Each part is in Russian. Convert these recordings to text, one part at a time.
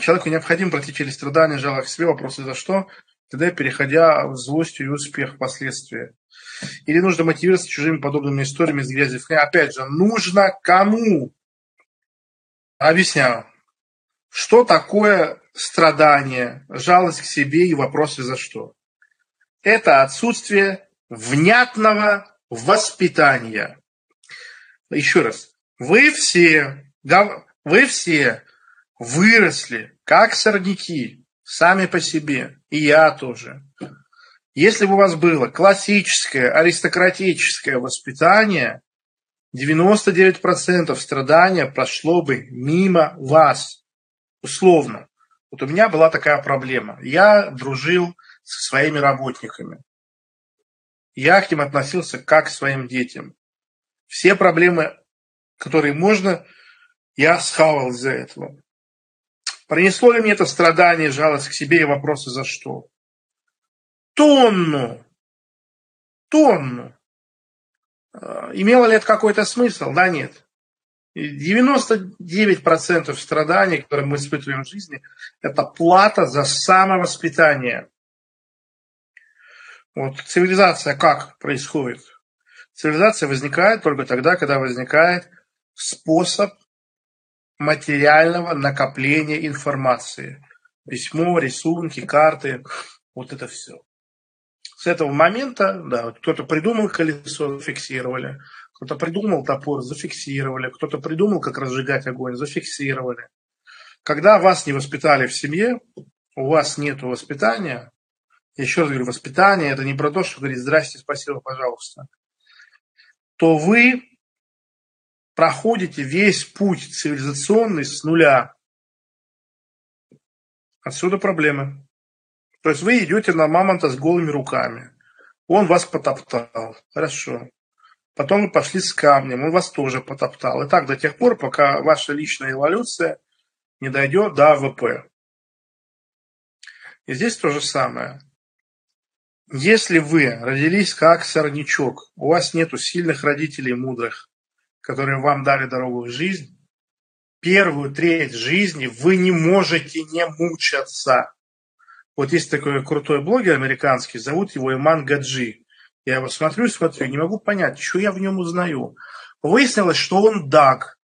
человеку необходимо пройти через страдания, жалость к себе, вопросы за что, тогда переходя в злостью и успех впоследствии. Или нужно мотивироваться чужими подобными историями из грязи Опять же, нужно кому? Объясняю. Что такое страдание, жалость к себе и вопросы за что? Это отсутствие внятного воспитания. Еще раз. Вы все, вы все выросли как сорняки, сами по себе, и я тоже. Если бы у вас было классическое, аристократическое воспитание, 99% страдания прошло бы мимо вас, условно. Вот у меня была такая проблема. Я дружил со своими работниками. Я к ним относился как к своим детям. Все проблемы, которые можно, я схавал из-за этого. Принесло ли мне это страдание, жалость к себе и вопросы за что? Тонну. Тонну. А, имело ли это какой-то смысл? Да, нет. 99% страданий, которые мы испытываем в жизни, это плата за самовоспитание. Вот цивилизация как происходит? Цивилизация возникает только тогда, когда возникает способ материального накопления информации. Письмо, рисунки, карты, вот это все. С этого момента, да, кто-то придумал колесо, зафиксировали, кто-то придумал топор, зафиксировали, кто-то придумал, как разжигать огонь, зафиксировали. Когда вас не воспитали в семье, у вас нет воспитания, еще раз говорю, воспитание это не про то, что говорить здрасте, спасибо, пожалуйста, то вы проходите весь путь цивилизационный с нуля. Отсюда проблемы. То есть вы идете на мамонта с голыми руками. Он вас потоптал. Хорошо. Потом вы пошли с камнем, он вас тоже потоптал. И так до тех пор, пока ваша личная эволюция не дойдет до АВП. И здесь то же самое. Если вы родились как сорнячок, у вас нету сильных родителей мудрых, которые вам дали дорогу в жизнь, первую треть жизни вы не можете не мучаться. Вот есть такой крутой блогер американский, зовут его Иман Гаджи. Я его смотрю, смотрю, не могу понять, что я в нем узнаю. Выяснилось, что он даг,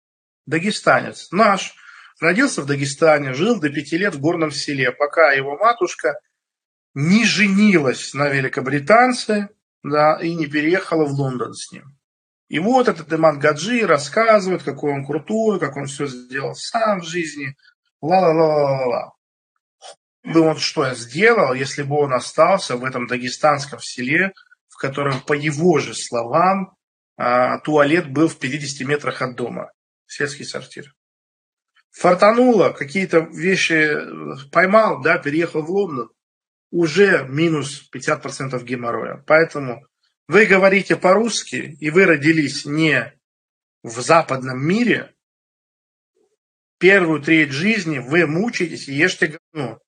дагестанец, наш. Родился в Дагестане, жил до пяти лет в горном селе, пока его матушка не женилась на великобританце, да, и не переехала в Лондон с ним. И вот этот Иман Гаджи рассказывает, какой он крутой, как он все сделал сам в жизни. Ла-ла-ла-ла-ла. Бы он что сделал, если бы он остался в этом дагестанском селе, в котором, по его же словам, а, туалет был в 50 метрах от дома. Сельский сортир. Фартануло, какие-то вещи э, поймал, да, переехал в Лондон уже минус 50% геморроя. Поэтому вы говорите по-русски, и вы родились не в западном мире, первую треть жизни вы мучаетесь и ешьте говно.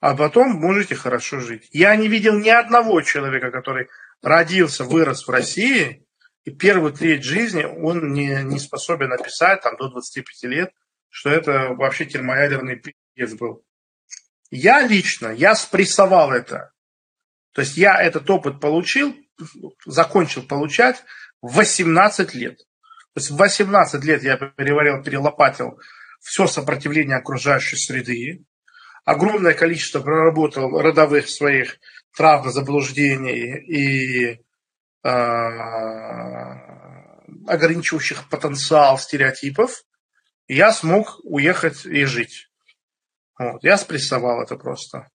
А потом можете хорошо жить. Я не видел ни одного человека, который родился, вырос в России, и первую треть жизни он не, не способен написать там, до 25 лет, что это вообще термоядерный пиздец был. Я лично, я спрессовал это. То есть я этот опыт получил, закончил получать в 18 лет. То есть в 18 лет я переварил, перелопатил все сопротивление окружающей среды, огромное количество проработал родовых своих травм, заблуждений и э, ограничивающих потенциал стереотипов, я смог уехать и жить. Вот. Я спрессовал это просто.